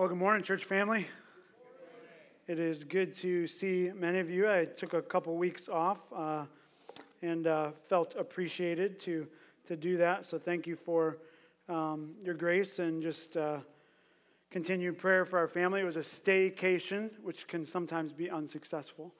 Well, good morning, church family. It is good to see many of you. I took a couple weeks off uh, and uh, felt appreciated to, to do that. So, thank you for um, your grace and just uh, continued prayer for our family. It was a staycation, which can sometimes be unsuccessful,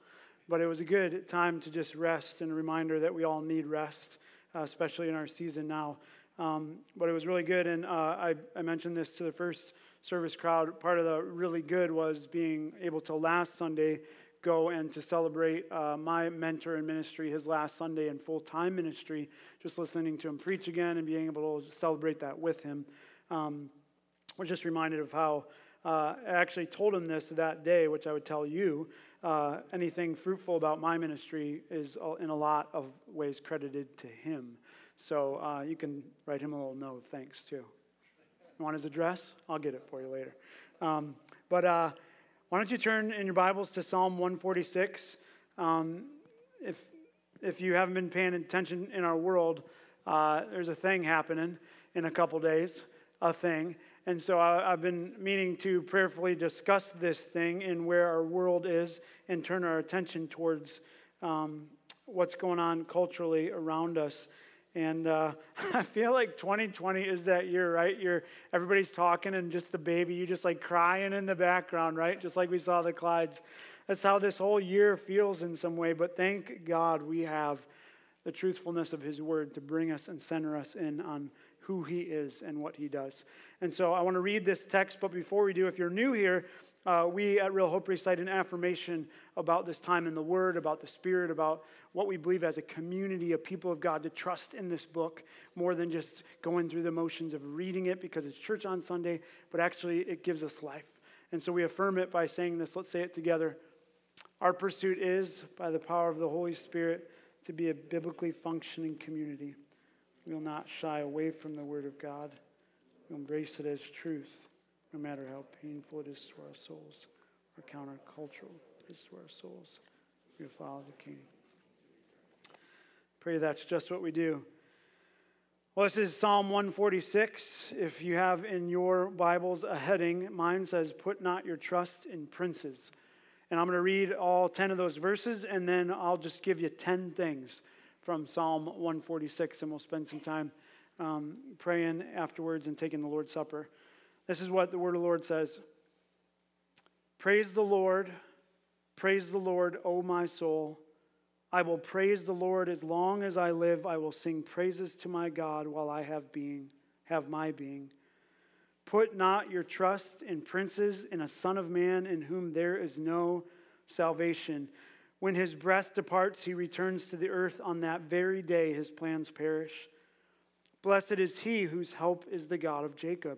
but it was a good time to just rest and a reminder that we all need rest, uh, especially in our season now. Um, but it was really good, and uh, I, I mentioned this to the first service crowd, part of the really good was being able to last Sunday go and to celebrate uh, my mentor in ministry, his last Sunday in full time ministry, just listening to him preach again and being able to celebrate that with him. Um, was just reminded of how uh, I actually told him this that day, which I would tell you. Uh, anything fruitful about my ministry is in a lot of ways credited to him. So uh, you can write him a little note, thanks too. You want his address? I'll get it for you later. Um, but uh, why don't you turn in your Bibles to Psalm 146? Um, if, if you haven't been paying attention in our world, uh, there's a thing happening in a couple days, a thing. And so I, have been meaning to prayerfully discuss this thing and where our world is and turn our attention towards um, what's going on culturally around us. And uh, I feel like 2020 is that year, right? You're everybody's talking, and just the baby, you just like crying in the background, right? Just like we saw the Clydes. That's how this whole year feels in some way. But thank God we have the truthfulness of His Word to bring us and center us in on who He is and what He does. And so I want to read this text. But before we do, if you're new here, uh, we at Real Hope recite an affirmation about this time in the Word, about the Spirit, about what we believe as a community of people of God to trust in this book more than just going through the motions of reading it because it's church on Sunday, but actually it gives us life. And so we affirm it by saying this. Let's say it together. Our pursuit is, by the power of the Holy Spirit, to be a biblically functioning community. We will not shy away from the Word of God, we embrace it as truth no matter how painful it is to our souls or countercultural it is to our souls. We follow the King. Pray that's just what we do. Well, this is Psalm 146. If you have in your Bibles a heading, mine says, Put not your trust in princes. And I'm going to read all 10 of those verses, and then I'll just give you 10 things from Psalm 146, and we'll spend some time um, praying afterwards and taking the Lord's Supper. This is what the word of the Lord says Praise the Lord, praise the Lord, O my soul. I will praise the Lord as long as I live. I will sing praises to my God while I have being, have my being. Put not your trust in princes, in a son of man in whom there is no salvation. When his breath departs, he returns to the earth. On that very day, his plans perish. Blessed is he whose help is the God of Jacob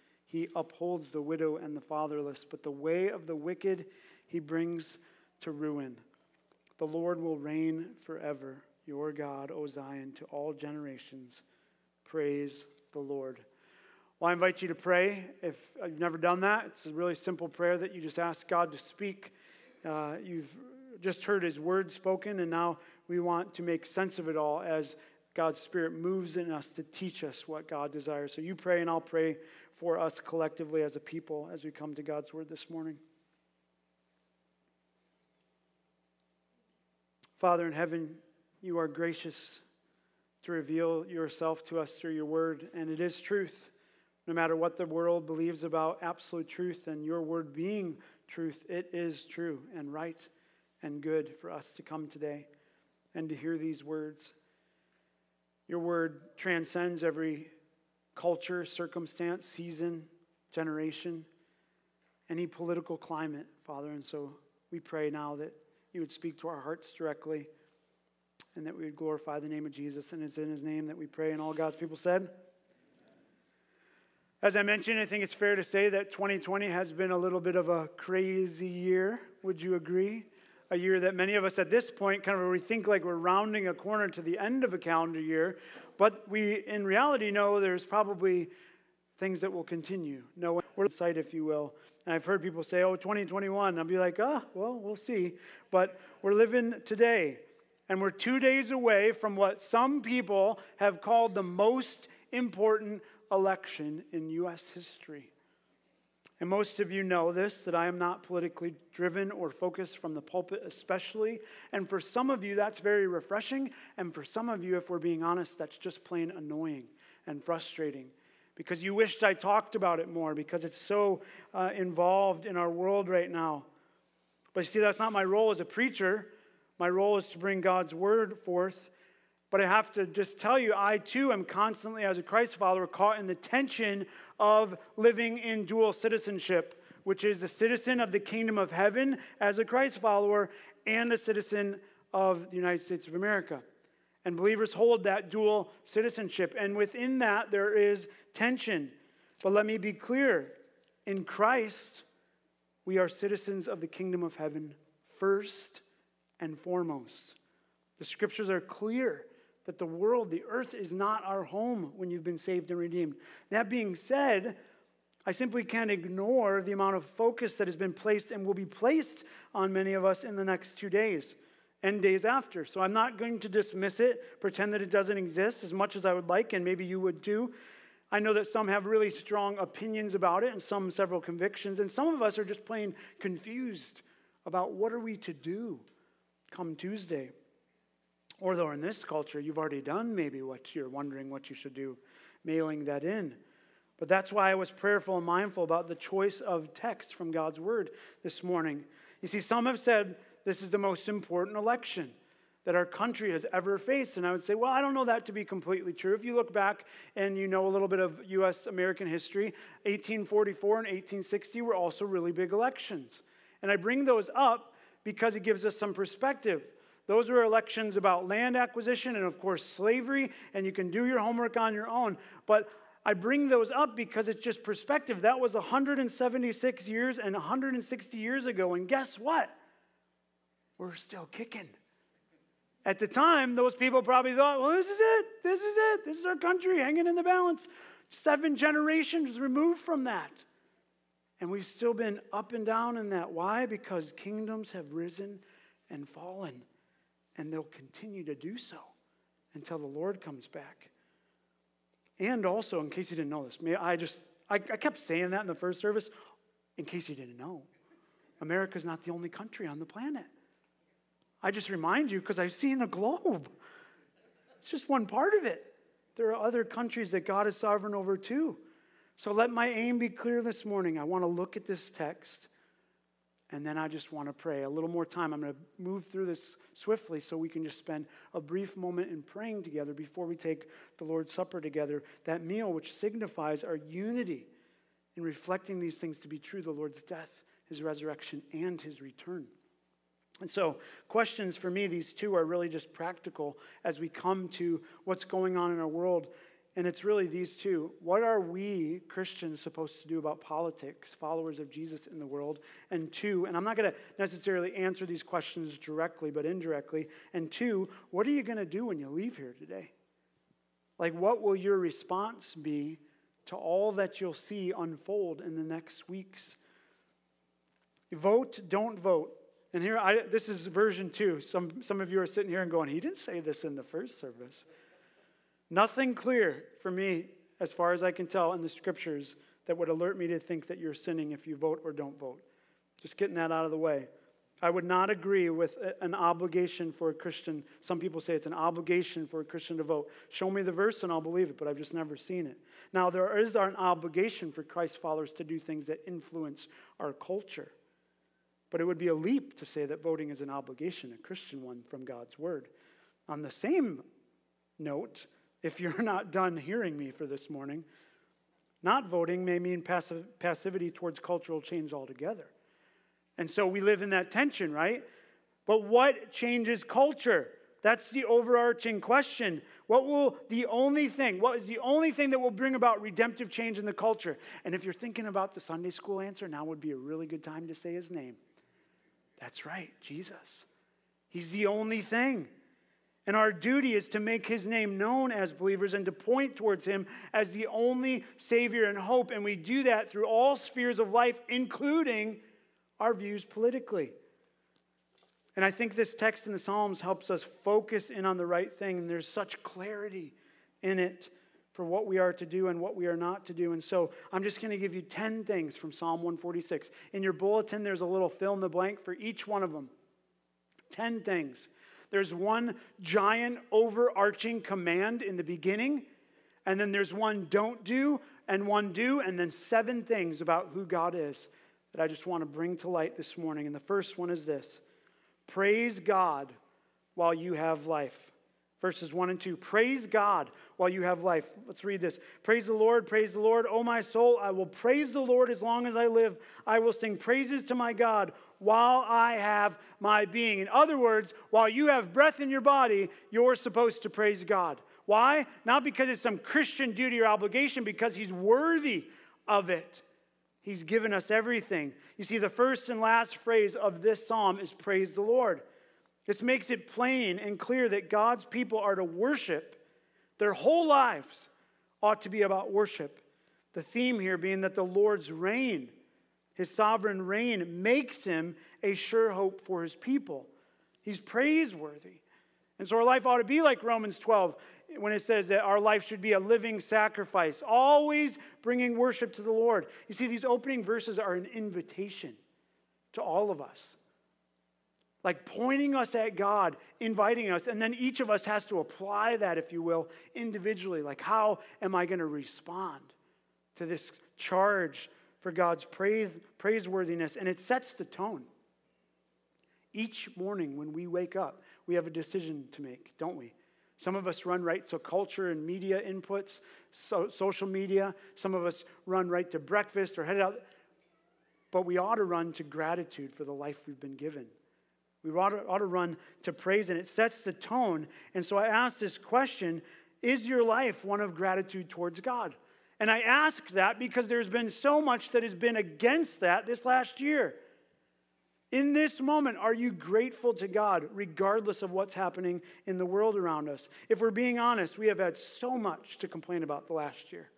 He upholds the widow and the fatherless, but the way of the wicked he brings to ruin. The Lord will reign forever, your God, O Zion, to all generations. Praise the Lord. Well, I invite you to pray. If you've never done that, it's a really simple prayer that you just ask God to speak. Uh, you've just heard his word spoken, and now we want to make sense of it all as God's Spirit moves in us to teach us what God desires. So you pray, and I'll pray for us collectively as a people as we come to God's word this morning. Father in heaven, you are gracious to reveal yourself to us through your word, and it is truth. No matter what the world believes about absolute truth and your word being truth, it is true and right and good for us to come today and to hear these words. Your word transcends every culture, circumstance, season, generation, any political climate, Father. And so we pray now that you would speak to our hearts directly and that we would glorify the name of Jesus. And it's in his name that we pray. And all God's people said, As I mentioned, I think it's fair to say that 2020 has been a little bit of a crazy year. Would you agree? A year that many of us at this point kind of we think like we're rounding a corner to the end of a calendar year, but we in reality know there's probably things that will continue. No, sight, if you will. And I've heard people say, oh, 2021. I'll be like, ah, oh, well, we'll see. But we're living today. And we're two days away from what some people have called the most important election in U.S. history. And most of you know this that I am not politically driven or focused from the pulpit, especially. And for some of you, that's very refreshing. And for some of you, if we're being honest, that's just plain annoying and frustrating because you wished I talked about it more because it's so uh, involved in our world right now. But you see, that's not my role as a preacher. My role is to bring God's word forth but I have to just tell you, I too am constantly, as a Christ follower, caught in the tension of living in dual citizenship, which is a citizen of the kingdom of heaven as a Christ follower and a citizen of the United States of America. And believers hold that dual citizenship. And within that, there is tension. But let me be clear in Christ, we are citizens of the kingdom of heaven first and foremost. The scriptures are clear that the world, the earth, is not our home when you've been saved and redeemed. That being said, I simply can't ignore the amount of focus that has been placed and will be placed on many of us in the next two days and days after. So I'm not going to dismiss it, pretend that it doesn't exist as much as I would like, and maybe you would too. I know that some have really strong opinions about it and some several convictions, and some of us are just plain confused about what are we to do come Tuesday. Or though in this culture, you've already done maybe what you're wondering what you should do, mailing that in. But that's why I was prayerful and mindful about the choice of text from God's word this morning. You see, some have said this is the most important election that our country has ever faced. And I would say, well, I don't know that to be completely true. If you look back and you know a little bit of U.S. American history, 1844 and 1860 were also really big elections. And I bring those up because it gives us some perspective. Those were elections about land acquisition and, of course, slavery, and you can do your homework on your own. But I bring those up because it's just perspective. That was 176 years and 160 years ago, and guess what? We're still kicking. At the time, those people probably thought, well, this is it. This is it. This is our country hanging in the balance. Seven generations removed from that. And we've still been up and down in that. Why? Because kingdoms have risen and fallen and they'll continue to do so until the Lord comes back. And also, in case you didn't know this, I just, I, I kept saying that in the first service, in case you didn't know, America's not the only country on the planet. I just remind you because I've seen the globe. It's just one part of it. There are other countries that God is sovereign over too. So let my aim be clear this morning. I want to look at this text and then I just want to pray a little more time. I'm going to move through this swiftly so we can just spend a brief moment in praying together before we take the Lord's Supper together. That meal, which signifies our unity in reflecting these things to be true the Lord's death, his resurrection, and his return. And so, questions for me, these two are really just practical as we come to what's going on in our world and it's really these two. What are we Christians supposed to do about politics, followers of Jesus in the world? And two, and I'm not going to necessarily answer these questions directly, but indirectly. And two, what are you going to do when you leave here today? Like, what will your response be to all that you'll see unfold in the next weeks? Vote, don't vote. And here, I, this is version two. Some, some of you are sitting here and going, he didn't say this in the first service. Nothing clear for me, as far as I can tell in the scriptures, that would alert me to think that you're sinning if you vote or don't vote. Just getting that out of the way. I would not agree with an obligation for a Christian. Some people say it's an obligation for a Christian to vote. Show me the verse and I'll believe it, but I've just never seen it. Now, there is an obligation for Christ followers to do things that influence our culture. But it would be a leap to say that voting is an obligation, a Christian one from God's word. On the same note, if you're not done hearing me for this morning. Not voting may mean passivity towards cultural change altogether. And so we live in that tension, right? But what changes culture? That's the overarching question. What will the only thing, what is the only thing that will bring about redemptive change in the culture? And if you're thinking about the Sunday school answer, now would be a really good time to say his name. That's right, Jesus. He's the only thing. And our duty is to make his name known as believers and to point towards him as the only Savior and hope. And we do that through all spheres of life, including our views politically. And I think this text in the Psalms helps us focus in on the right thing. And there's such clarity in it for what we are to do and what we are not to do. And so I'm just going to give you 10 things from Psalm 146. In your bulletin, there's a little fill in the blank for each one of them. 10 things. There's one giant overarching command in the beginning, and then there's one don't do and one do, and then seven things about who God is that I just want to bring to light this morning. And the first one is this Praise God while you have life. Verses 1 and 2. Praise God while you have life. Let's read this. Praise the Lord, praise the Lord, O my soul. I will praise the Lord as long as I live. I will sing praises to my God while I have my being. In other words, while you have breath in your body, you're supposed to praise God. Why? Not because it's some Christian duty or obligation, because He's worthy of it. He's given us everything. You see, the first and last phrase of this psalm is praise the Lord. This makes it plain and clear that God's people are to worship. Their whole lives ought to be about worship. The theme here being that the Lord's reign, his sovereign reign, makes him a sure hope for his people. He's praiseworthy. And so our life ought to be like Romans 12 when it says that our life should be a living sacrifice, always bringing worship to the Lord. You see, these opening verses are an invitation to all of us, like pointing us at God, inviting us, and then each of us has to apply that, if you will, individually. Like, how am I going to respond to this charge for God's praise, praiseworthiness? And it sets the tone. Each morning when we wake up, we have a decision to make, don't we? Some of us run right to culture and media inputs, so, social media. Some of us run right to breakfast or head out. But we ought to run to gratitude for the life we've been given. We ought to, ought to run to praise, and it sets the tone. And so I ask this question Is your life one of gratitude towards God? And I ask that because there's been so much that has been against that this last year. In this moment, are you grateful to God regardless of what's happening in the world around us? If we're being honest, we have had so much to complain about the last year.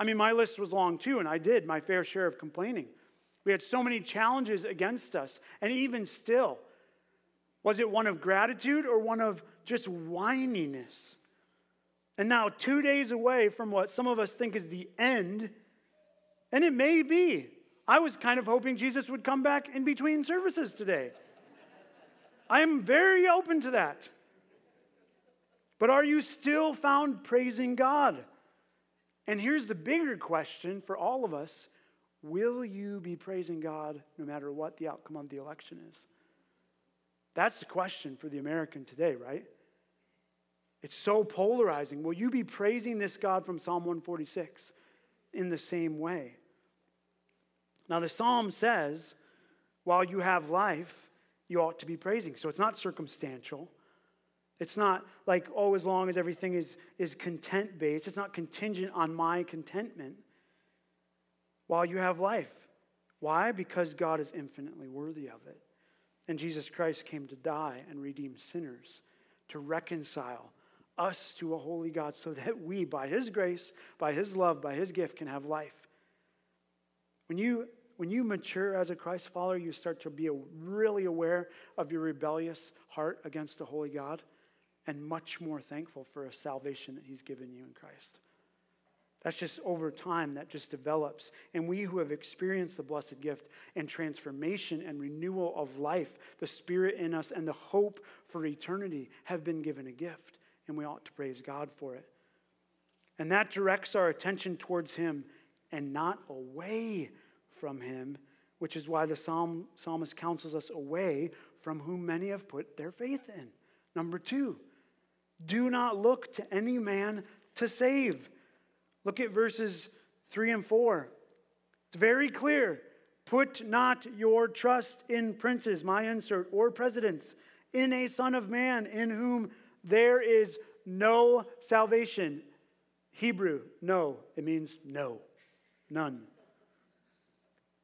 I mean, my list was long too, and I did my fair share of complaining. We had so many challenges against us, and even still, was it one of gratitude or one of just whininess? And now, two days away from what some of us think is the end, and it may be, I was kind of hoping Jesus would come back in between services today. I am very open to that. But are you still found praising God? And here's the bigger question for all of us Will you be praising God no matter what the outcome of the election is? That's the question for the American today, right? It's so polarizing. Will you be praising this God from Psalm 146 in the same way? Now, the psalm says, while you have life, you ought to be praising. So it's not circumstantial. It's not like, oh, as long as everything is, is content based, it's not contingent on my contentment. While you have life. Why? Because God is infinitely worthy of it. And Jesus Christ came to die and redeem sinners, to reconcile us to a holy God, so that we, by His grace, by His love, by His gift, can have life. When you, when you mature as a Christ follower, you start to be really aware of your rebellious heart against a holy God and much more thankful for a salvation that He's given you in Christ. That's just over time, that just develops. And we who have experienced the blessed gift and transformation and renewal of life, the Spirit in us, and the hope for eternity have been given a gift. And we ought to praise God for it. And that directs our attention towards Him and not away from him, which is why the psalm, psalmist counsels us away from whom many have put their faith in. Number two, do not look to any man to save. Look at verses three and four. It's very clear. Put not your trust in princes, my insert, or presidents, in a Son of Man in whom there is no salvation. Hebrew, no, it means no, none.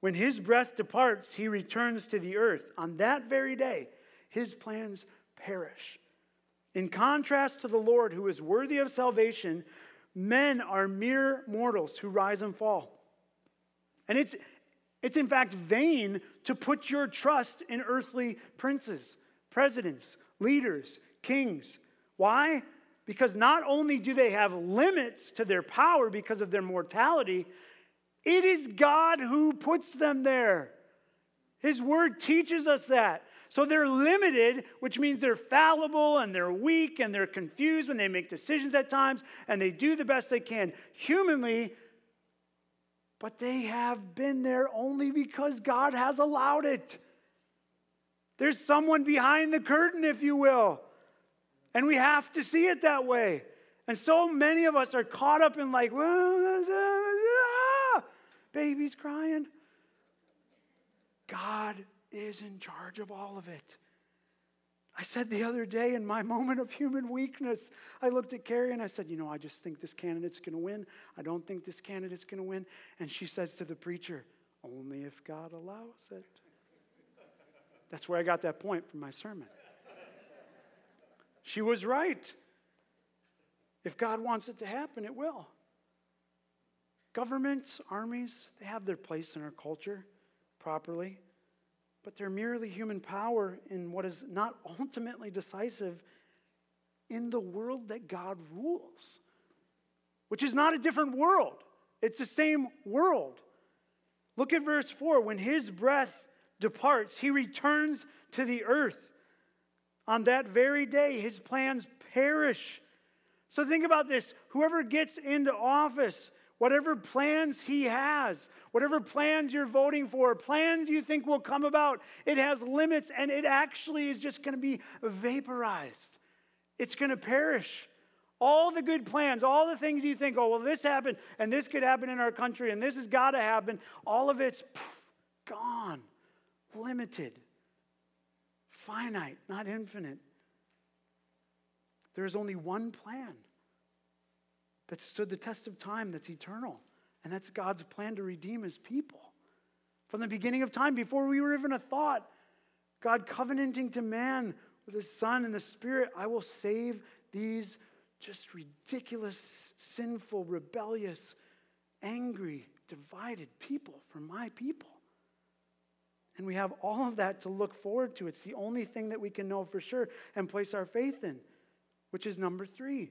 When his breath departs, he returns to the earth. On that very day, his plans perish. In contrast to the Lord, who is worthy of salvation, men are mere mortals who rise and fall. And it's, it's in fact vain to put your trust in earthly princes, presidents, leaders, kings. Why? Because not only do they have limits to their power because of their mortality, it is God who puts them there. His word teaches us that. So they're limited, which means they're fallible and they're weak and they're confused when they make decisions at times and they do the best they can humanly, but they have been there only because God has allowed it. There's someone behind the curtain, if you will. And we have to see it that way. And so many of us are caught up in, like, well, ah, baby's crying. God is in charge of all of it. I said the other day in my moment of human weakness, I looked at Carrie and I said, You know, I just think this candidate's going to win. I don't think this candidate's going to win. And she says to the preacher, Only if God allows it. That's where I got that point from my sermon. She was right. If God wants it to happen, it will. Governments, armies, they have their place in our culture properly, but they're merely human power in what is not ultimately decisive in the world that God rules, which is not a different world. It's the same world. Look at verse 4. When his breath departs, he returns to the earth. On that very day, his plans perish. So think about this whoever gets into office, whatever plans he has, whatever plans you're voting for, plans you think will come about, it has limits and it actually is just going to be vaporized. It's going to perish. All the good plans, all the things you think, oh, well, this happened and this could happen in our country and this has got to happen, all of it's poof, gone, limited finite, not infinite. There is only one plan that stood the test of time that's eternal, and that's God's plan to redeem his people. From the beginning of time, before we were even a thought, God covenanting to man with his Son and the Spirit, I will save these just ridiculous, sinful, rebellious, angry, divided people for my people. And we have all of that to look forward to. It's the only thing that we can know for sure and place our faith in, which is number three.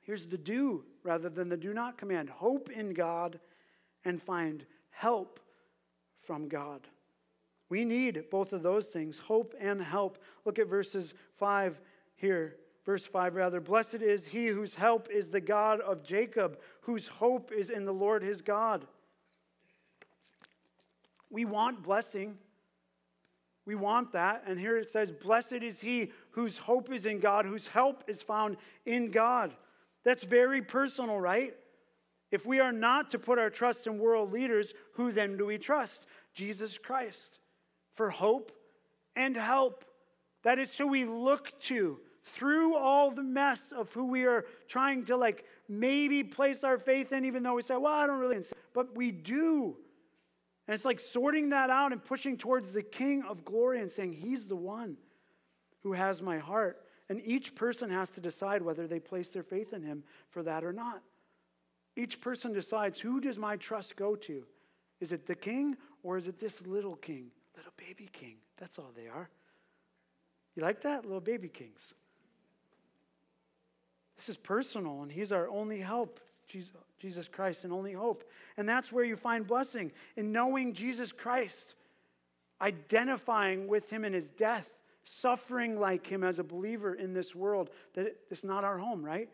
Here's the do rather than the do not command hope in God and find help from God. We need both of those things hope and help. Look at verses 5 here. Verse 5 rather, blessed is he whose help is the God of Jacob, whose hope is in the Lord his God. We want blessing. We want that. And here it says, Blessed is he whose hope is in God, whose help is found in God. That's very personal, right? If we are not to put our trust in world leaders, who then do we trust? Jesus Christ for hope and help. That is who we look to through all the mess of who we are trying to like maybe place our faith in, even though we say, well, I don't really, but we do. And it's like sorting that out and pushing towards the King of glory and saying, He's the one who has my heart. And each person has to decide whether they place their faith in Him for that or not. Each person decides who does my trust go to? Is it the king or is it this little king, little baby king? That's all they are. You like that? Little baby kings. This is personal, and He's our only help. Jesus Christ and only hope. And that's where you find blessing in knowing Jesus Christ, identifying with him in his death, suffering like him as a believer in this world that it's not our home, right?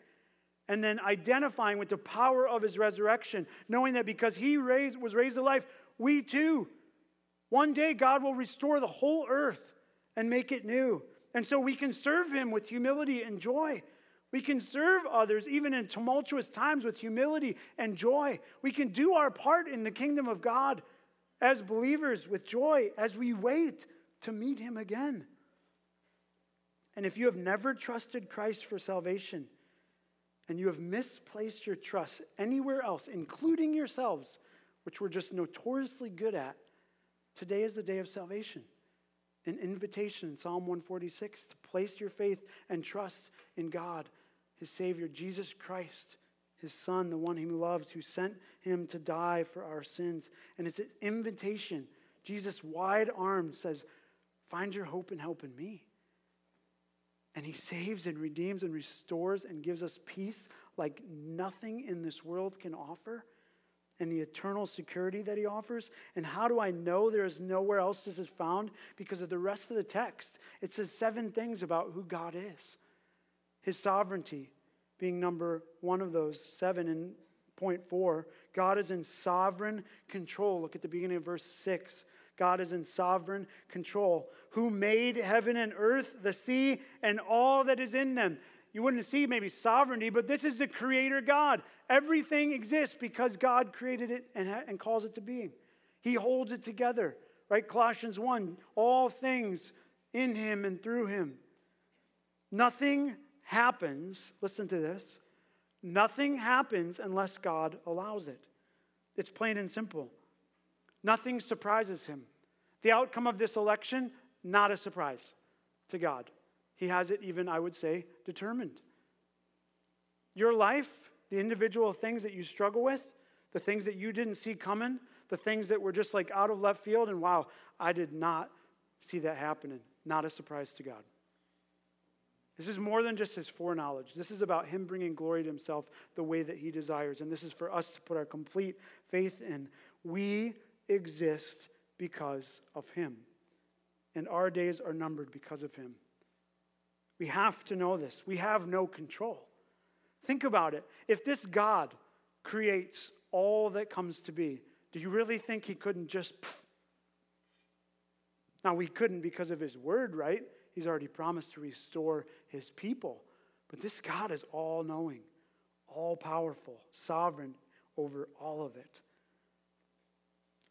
And then identifying with the power of his resurrection, knowing that because he raised, was raised to life, we too, one day God will restore the whole earth and make it new. And so we can serve him with humility and joy we can serve others even in tumultuous times with humility and joy. We can do our part in the kingdom of God as believers with joy as we wait to meet Him again. And if you have never trusted Christ for salvation, and you have misplaced your trust anywhere else, including yourselves, which we're just notoriously good at, today is the day of salvation. An invitation in Psalm 146 to place your faith and trust in God, his Savior, Jesus Christ, his Son, the one he loved, who sent him to die for our sins. And it's an invitation. Jesus' wide arms says, Find your hope and help in me. And he saves and redeems and restores and gives us peace like nothing in this world can offer and the eternal security that he offers. And how do I know there is nowhere else this is found? Because of the rest of the text. It says seven things about who God is his sovereignty being number one of those seven. And point four, God is in sovereign control. Look at the beginning of verse six. God is in sovereign control. Who made heaven and earth, the sea, and all that is in them? You wouldn't see maybe sovereignty, but this is the creator God. Everything exists because God created it and, and calls it to being. He holds it together, right? Colossians 1 all things in him and through him. Nothing happens, listen to this, nothing happens unless God allows it. It's plain and simple. Nothing surprises him. The outcome of this election, not a surprise to God. He has it even, I would say, determined. Your life, the individual things that you struggle with, the things that you didn't see coming, the things that were just like out of left field, and wow, I did not see that happening. Not a surprise to God. This is more than just his foreknowledge. This is about him bringing glory to himself the way that he desires. And this is for us to put our complete faith in. We exist because of him. And our days are numbered because of him. We have to know this. We have no control. Think about it. If this God creates all that comes to be, do you really think he couldn't just. Now, we couldn't because of his word, right? He's already promised to restore his people. But this God is all knowing, all powerful, sovereign over all of it.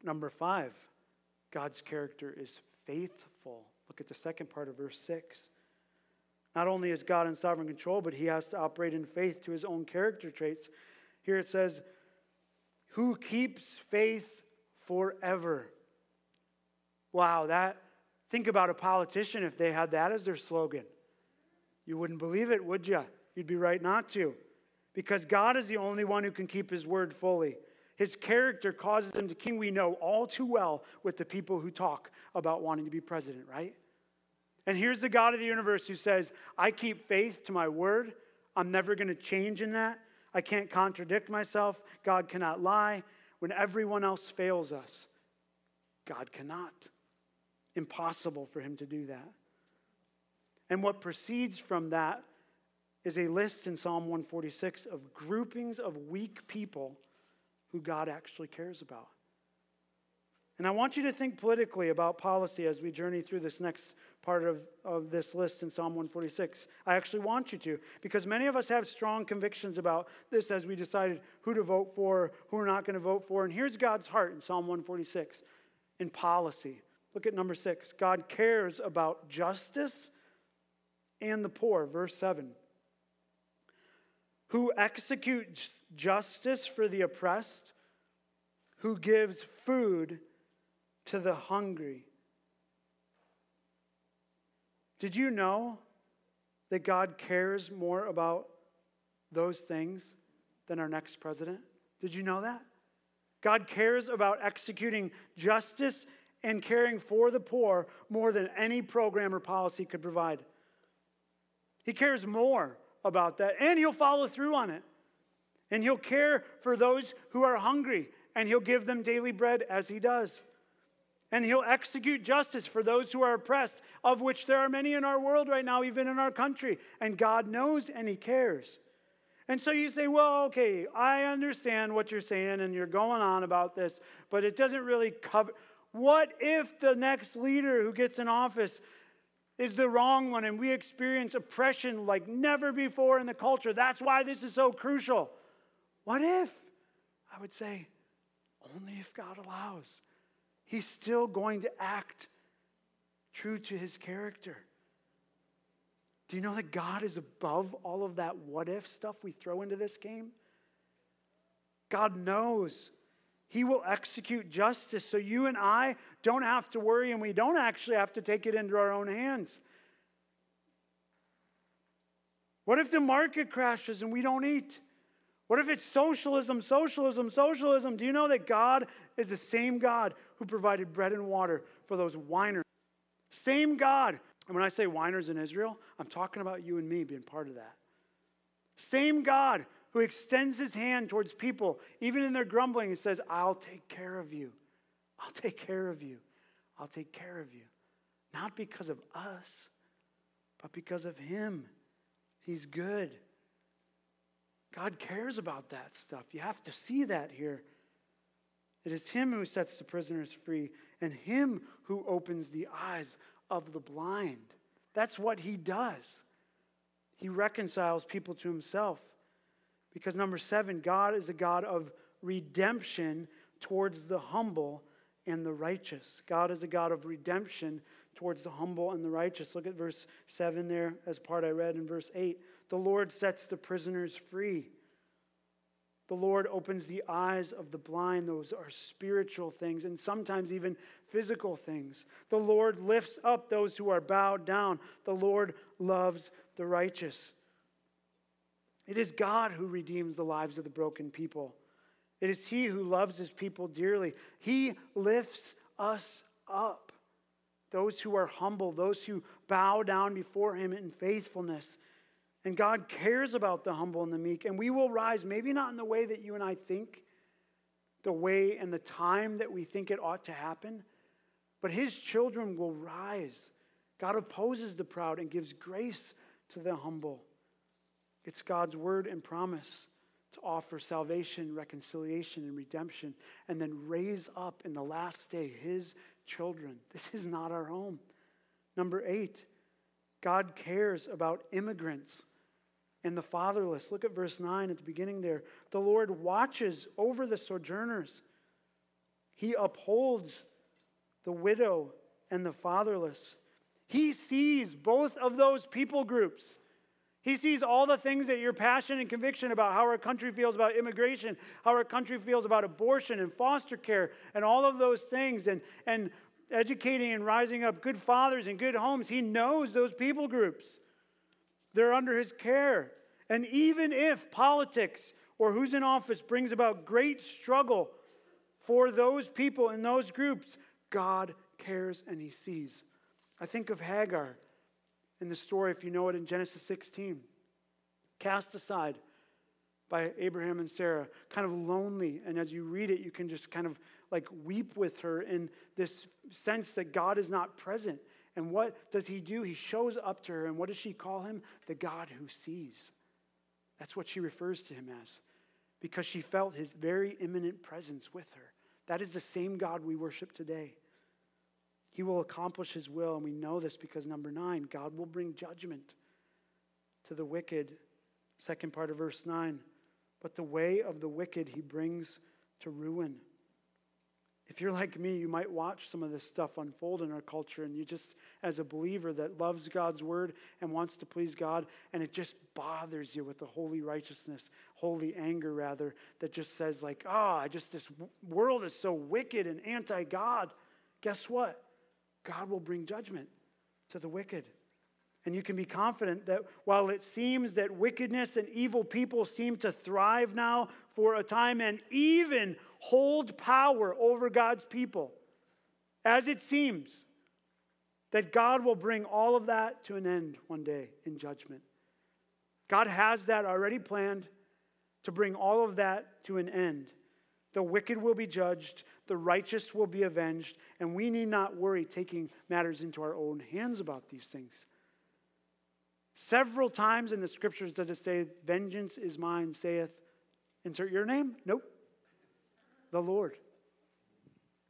Number five, God's character is faithful. Look at the second part of verse 6. Not only is God in sovereign control, but he has to operate in faith to his own character traits. Here it says, Who keeps faith forever? Wow, that, think about a politician if they had that as their slogan. You wouldn't believe it, would you? You'd be right not to. Because God is the only one who can keep his word fully. His character causes him to king, we know all too well with the people who talk about wanting to be president, right? And here's the God of the universe who says, I keep faith to my word. I'm never going to change in that. I can't contradict myself. God cannot lie. When everyone else fails us, God cannot. Impossible for him to do that. And what proceeds from that is a list in Psalm 146 of groupings of weak people who God actually cares about. And I want you to think politically about policy as we journey through this next part of, of this list in Psalm 146. I actually want you to, because many of us have strong convictions about this as we decided who to vote for, who we're not going to vote for. And here's God's heart in Psalm 146 in policy. Look at number six God cares about justice and the poor. Verse 7 who executes justice for the oppressed, who gives food to the hungry. Did you know that God cares more about those things than our next president? Did you know that? God cares about executing justice and caring for the poor more than any program or policy could provide. He cares more about that, and he'll follow through on it. And he'll care for those who are hungry, and he'll give them daily bread as he does. And he'll execute justice for those who are oppressed, of which there are many in our world right now, even in our country. And God knows and he cares. And so you say, well, okay, I understand what you're saying, and you're going on about this, but it doesn't really cover. What if the next leader who gets in office is the wrong one and we experience oppression like never before in the culture. That's why this is so crucial. What if? I would say, only if God allows. He's still going to act true to his character. Do you know that God is above all of that what if stuff we throw into this game? God knows He will execute justice so you and I don't have to worry and we don't actually have to take it into our own hands. What if the market crashes and we don't eat? What if it's socialism, socialism, socialism? Do you know that God is the same God who provided bread and water for those whiners? Same God. And when I say whiners in Israel, I'm talking about you and me being part of that. Same God who extends his hand towards people, even in their grumbling, and says, I'll take care of you. I'll take care of you. I'll take care of you. Not because of us, but because of him. He's good. God cares about that stuff. You have to see that here. It is Him who sets the prisoners free and Him who opens the eyes of the blind. That's what He does. He reconciles people to Himself. Because, number seven, God is a God of redemption towards the humble and the righteous. God is a God of redemption towards the humble and the righteous. Look at verse 7 there, as part I read in verse 8. The Lord sets the prisoners free. The Lord opens the eyes of the blind. Those are spiritual things and sometimes even physical things. The Lord lifts up those who are bowed down. The Lord loves the righteous. It is God who redeems the lives of the broken people. It is He who loves His people dearly. He lifts us up. Those who are humble, those who bow down before Him in faithfulness. And God cares about the humble and the meek. And we will rise, maybe not in the way that you and I think, the way and the time that we think it ought to happen, but His children will rise. God opposes the proud and gives grace to the humble. It's God's word and promise to offer salvation, reconciliation, and redemption, and then raise up in the last day His children. This is not our home. Number eight, God cares about immigrants and the fatherless. Look at verse 9 at the beginning there. The Lord watches over the sojourners, He upholds the widow and the fatherless. He sees both of those people groups. He sees all the things that your passion and conviction about how our country feels about immigration, how our country feels about abortion and foster care, and all of those things, and, and educating and rising up good fathers and good homes. He knows those people groups. They're under his care. And even if politics or who's in office brings about great struggle for those people in those groups, God cares and he sees. I think of Hagar in the story, if you know it, in Genesis 16. Cast aside by Abraham and Sarah, kind of lonely. And as you read it, you can just kind of like weep with her in this sense that God is not present. And what does he do? He shows up to her, and what does she call him? The God who sees. That's what she refers to him as, because she felt his very imminent presence with her. That is the same God we worship today. He will accomplish his will, and we know this because number nine, God will bring judgment to the wicked. Second part of verse 9. But the way of the wicked he brings to ruin. If you're like me, you might watch some of this stuff unfold in our culture, and you just, as a believer that loves God's word and wants to please God, and it just bothers you with the holy righteousness, holy anger, rather, that just says, like, oh, I just, this world is so wicked and anti God. Guess what? God will bring judgment to the wicked. And you can be confident that while it seems that wickedness and evil people seem to thrive now for a time and even hold power over God's people, as it seems, that God will bring all of that to an end one day in judgment. God has that already planned to bring all of that to an end. The wicked will be judged, the righteous will be avenged, and we need not worry taking matters into our own hands about these things. Several times in the scriptures does it say, Vengeance is mine, saith, insert your name? Nope. The Lord.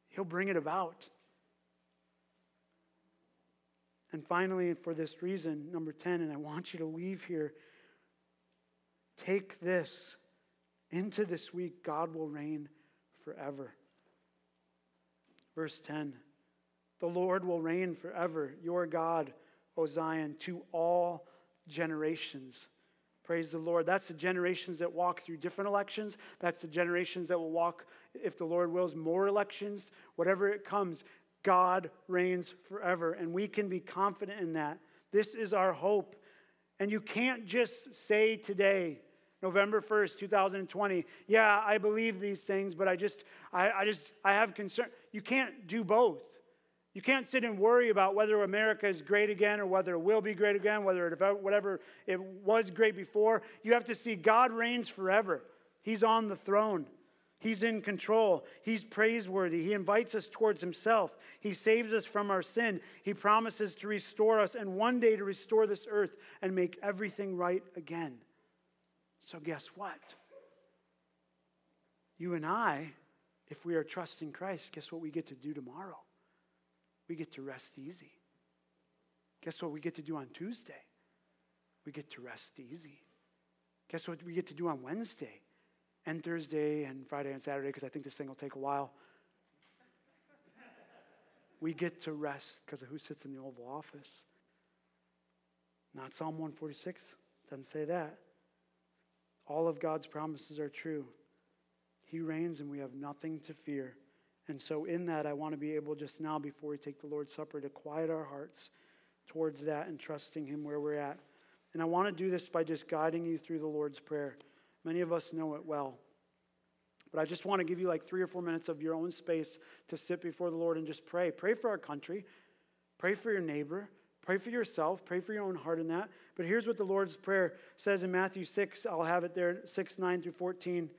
He'll bring it about. And finally, for this reason, number 10, and I want you to leave here, take this into this week. God will reign forever. Verse 10 The Lord will reign forever, your God, O Zion, to all generations. Praise the Lord. That's the generations that walk through different elections. That's the generations that will walk, if the Lord wills, more elections. Whatever it comes, God reigns forever. And we can be confident in that. This is our hope. And you can't just say today, November 1st, 2020, yeah, I believe these things, but I just, I, I just, I have concern. You can't do both. You can't sit and worry about whether America is great again or whether it will be great again, whether it, whatever it was great before. You have to see God reigns forever. He's on the throne. He's in control. He's praiseworthy. He invites us towards Himself. He saves us from our sin. He promises to restore us and one day to restore this earth and make everything right again. So, guess what? You and I, if we are trusting Christ, guess what we get to do tomorrow? We get to rest easy. Guess what we get to do on Tuesday? We get to rest easy. Guess what we get to do on Wednesday and Thursday and Friday and Saturday because I think this thing will take a while. we get to rest because of who sits in the Oval Office. Not Psalm 146, doesn't say that. All of God's promises are true. He reigns and we have nothing to fear. And so, in that, I want to be able just now, before we take the Lord's Supper, to quiet our hearts towards that and trusting Him where we're at. And I want to do this by just guiding you through the Lord's Prayer. Many of us know it well. But I just want to give you like three or four minutes of your own space to sit before the Lord and just pray. Pray for our country, pray for your neighbor, pray for yourself, pray for your own heart in that. But here's what the Lord's Prayer says in Matthew 6. I'll have it there, 6, 9 through 14.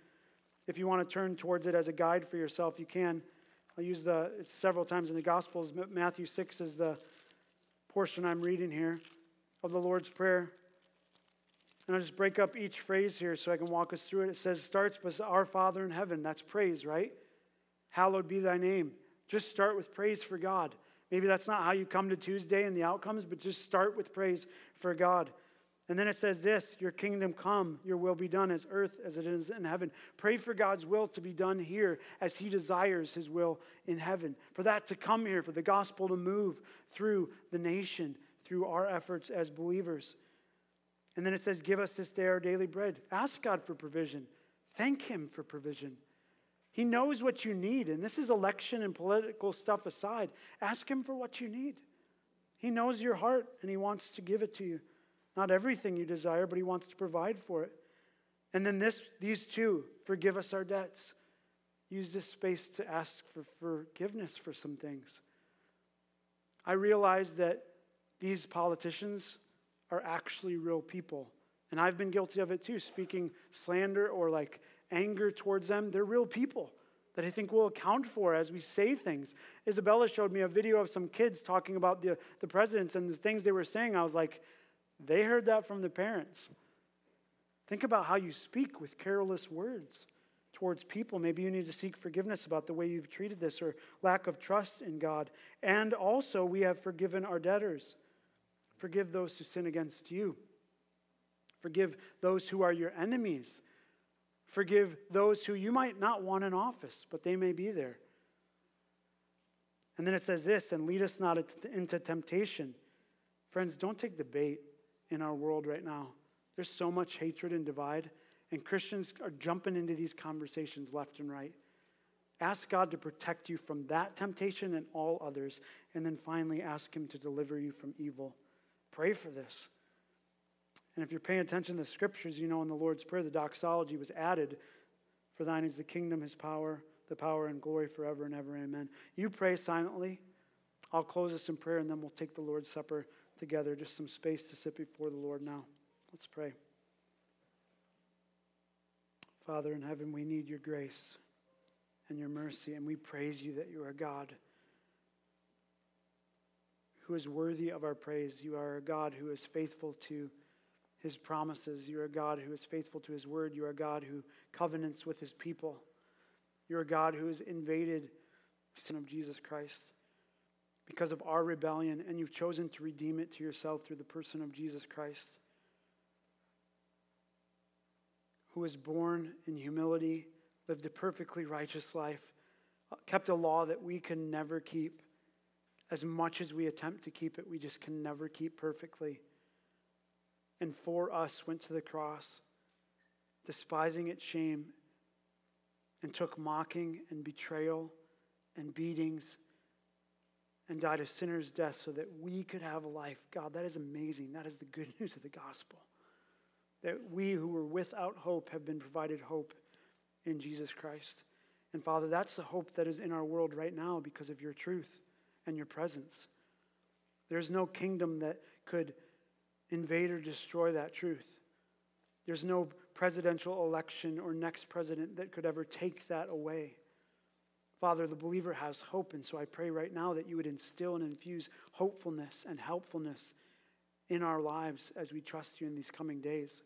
If you want to turn towards it as a guide for yourself, you can. I'll use the several times in the Gospels. Matthew 6 is the portion I'm reading here of the Lord's Prayer. And I'll just break up each phrase here so I can walk us through it. It says, starts with Our Father in heaven. That's praise, right? Hallowed be thy name. Just start with praise for God. Maybe that's not how you come to Tuesday and the outcomes, but just start with praise for God. And then it says this Your kingdom come, your will be done as earth as it is in heaven. Pray for God's will to be done here as he desires his will in heaven. For that to come here, for the gospel to move through the nation, through our efforts as believers. And then it says, Give us this day our daily bread. Ask God for provision, thank him for provision. He knows what you need. And this is election and political stuff aside. Ask him for what you need. He knows your heart and he wants to give it to you. Not everything you desire, but He wants to provide for it. And then this, these two forgive us our debts. Use this space to ask for forgiveness for some things. I realize that these politicians are actually real people. And I've been guilty of it too, speaking slander or like anger towards them. They're real people that I think we'll account for as we say things. Isabella showed me a video of some kids talking about the, the presidents and the things they were saying. I was like, they heard that from the parents. Think about how you speak with careless words towards people. Maybe you need to seek forgiveness about the way you've treated this or lack of trust in God. And also, we have forgiven our debtors. Forgive those who sin against you. Forgive those who are your enemies. Forgive those who you might not want in office, but they may be there. And then it says this and lead us not into temptation. Friends, don't take the bait in our world right now. There's so much hatred and divide, and Christians are jumping into these conversations left and right. Ask God to protect you from that temptation and all others, and then finally ask Him to deliver you from evil. Pray for this. And if you're paying attention to the scriptures, you know in the Lord's Prayer, the doxology was added For thine is the kingdom, His power, the power and glory forever and ever. Amen. You pray silently. I'll close this in prayer, and then we'll take the Lord's Supper together, just some space to sit before the Lord now. Let's pray. Father in heaven, we need your grace and your mercy, and we praise you that you are God who is worthy of our praise. You are a God who is faithful to his promises. You are a God who is faithful to his word. You are a God who covenants with his people. You're a God who has invaded the sin of Jesus Christ because of our rebellion, and you've chosen to redeem it to yourself through the person of Jesus Christ, who was born in humility, lived a perfectly righteous life, kept a law that we can never keep. As much as we attempt to keep it, we just can never keep perfectly. and for us went to the cross, despising its shame, and took mocking and betrayal and beatings and died a sinner's death so that we could have life. God, that is amazing. That is the good news of the gospel. That we who were without hope have been provided hope in Jesus Christ. And Father, that's the hope that is in our world right now because of your truth and your presence. There's no kingdom that could invade or destroy that truth. There's no presidential election or next president that could ever take that away. Father, the believer has hope, and so I pray right now that you would instill and infuse hopefulness and helpfulness in our lives as we trust you in these coming days.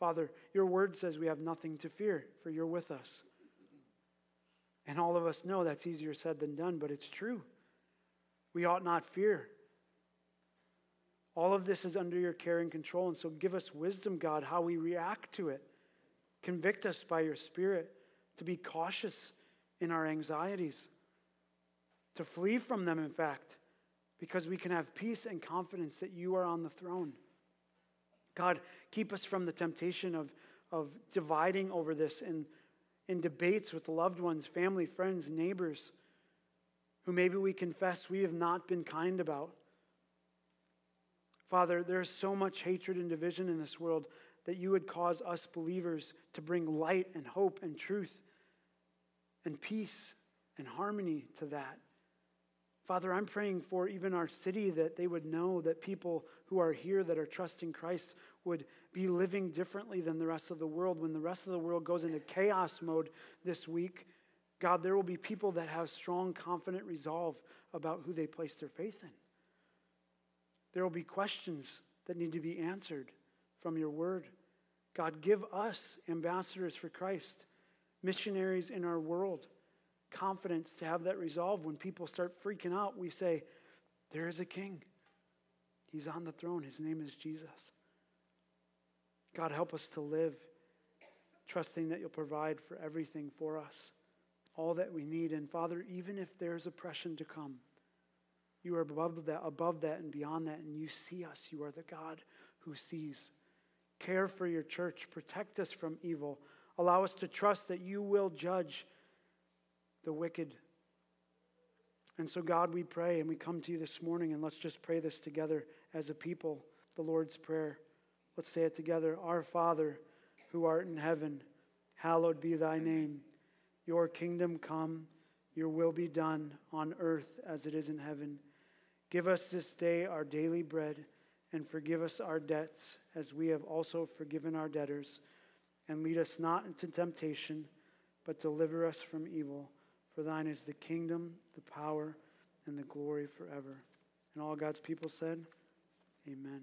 Father, your word says we have nothing to fear, for you're with us. And all of us know that's easier said than done, but it's true. We ought not fear. All of this is under your care and control, and so give us wisdom, God, how we react to it. Convict us by your Spirit to be cautious in our anxieties, to flee from them, in fact, because we can have peace and confidence that you are on the throne. God, keep us from the temptation of, of dividing over this in, in debates with loved ones, family, friends, neighbors, who maybe we confess we have not been kind about. Father, there's so much hatred and division in this world that you would cause us believers to bring light and hope and truth and peace and harmony to that. Father, I'm praying for even our city that they would know that people who are here that are trusting Christ would be living differently than the rest of the world. When the rest of the world goes into chaos mode this week, God, there will be people that have strong, confident resolve about who they place their faith in. There will be questions that need to be answered from your word. God, give us ambassadors for Christ missionaries in our world. Confidence to have that resolve. When people start freaking out, we say, There is a king. He's on the throne. His name is Jesus. God, help us to live trusting that you'll provide for everything for us, all that we need. And Father, even if there's oppression to come, you are above that, above that and beyond that, and you see us. You are the God who sees. Care for your church, protect us from evil. Allow us to trust that you will judge the wicked. And so, God, we pray and we come to you this morning, and let's just pray this together as a people the Lord's Prayer. Let's say it together Our Father, who art in heaven, hallowed be thy name. Your kingdom come, your will be done on earth as it is in heaven. Give us this day our daily bread, and forgive us our debts as we have also forgiven our debtors and lead us not into temptation, but deliver us from evil. For thine is the kingdom, the power, and the glory forever. And all God's people said, Amen.